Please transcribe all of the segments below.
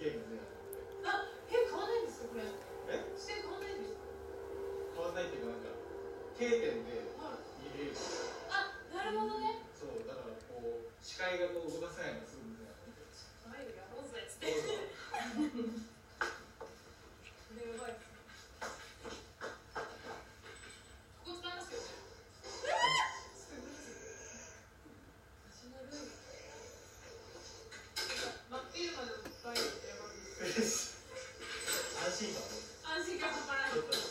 Amen música para...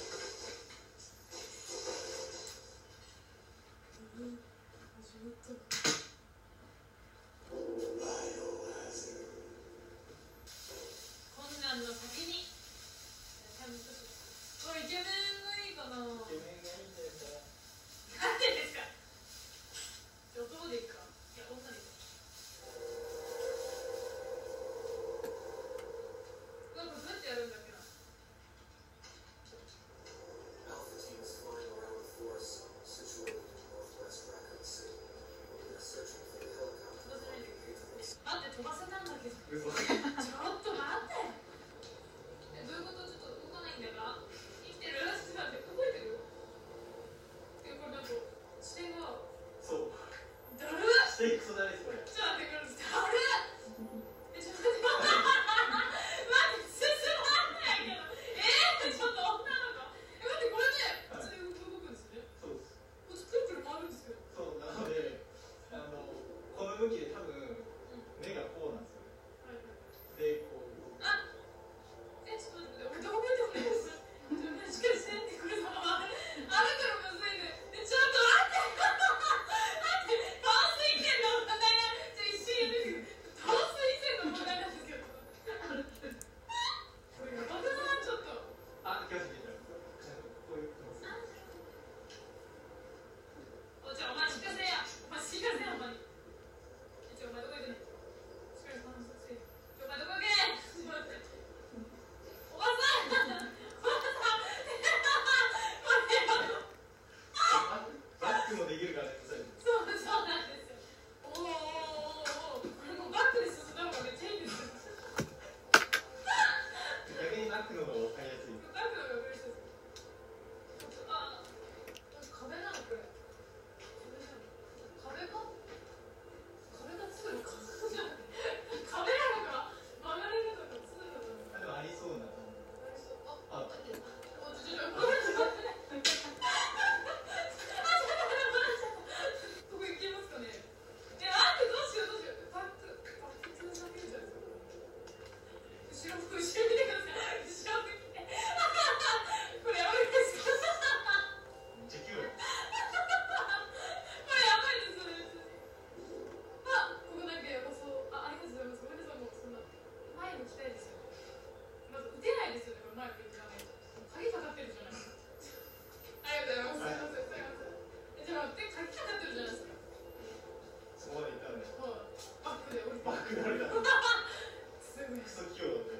すぐょ。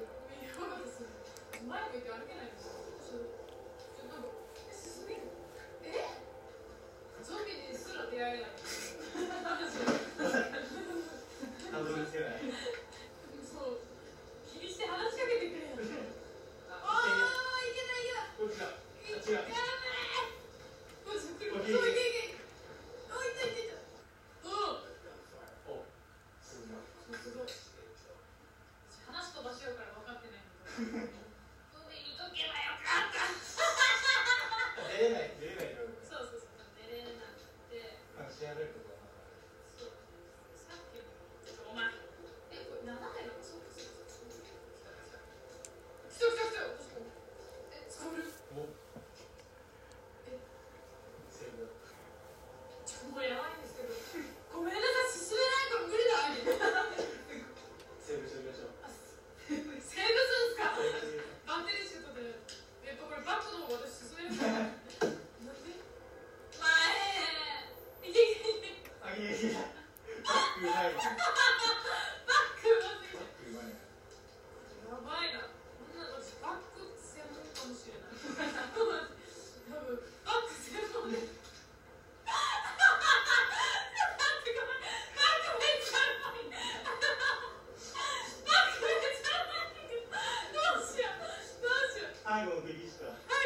最後のでした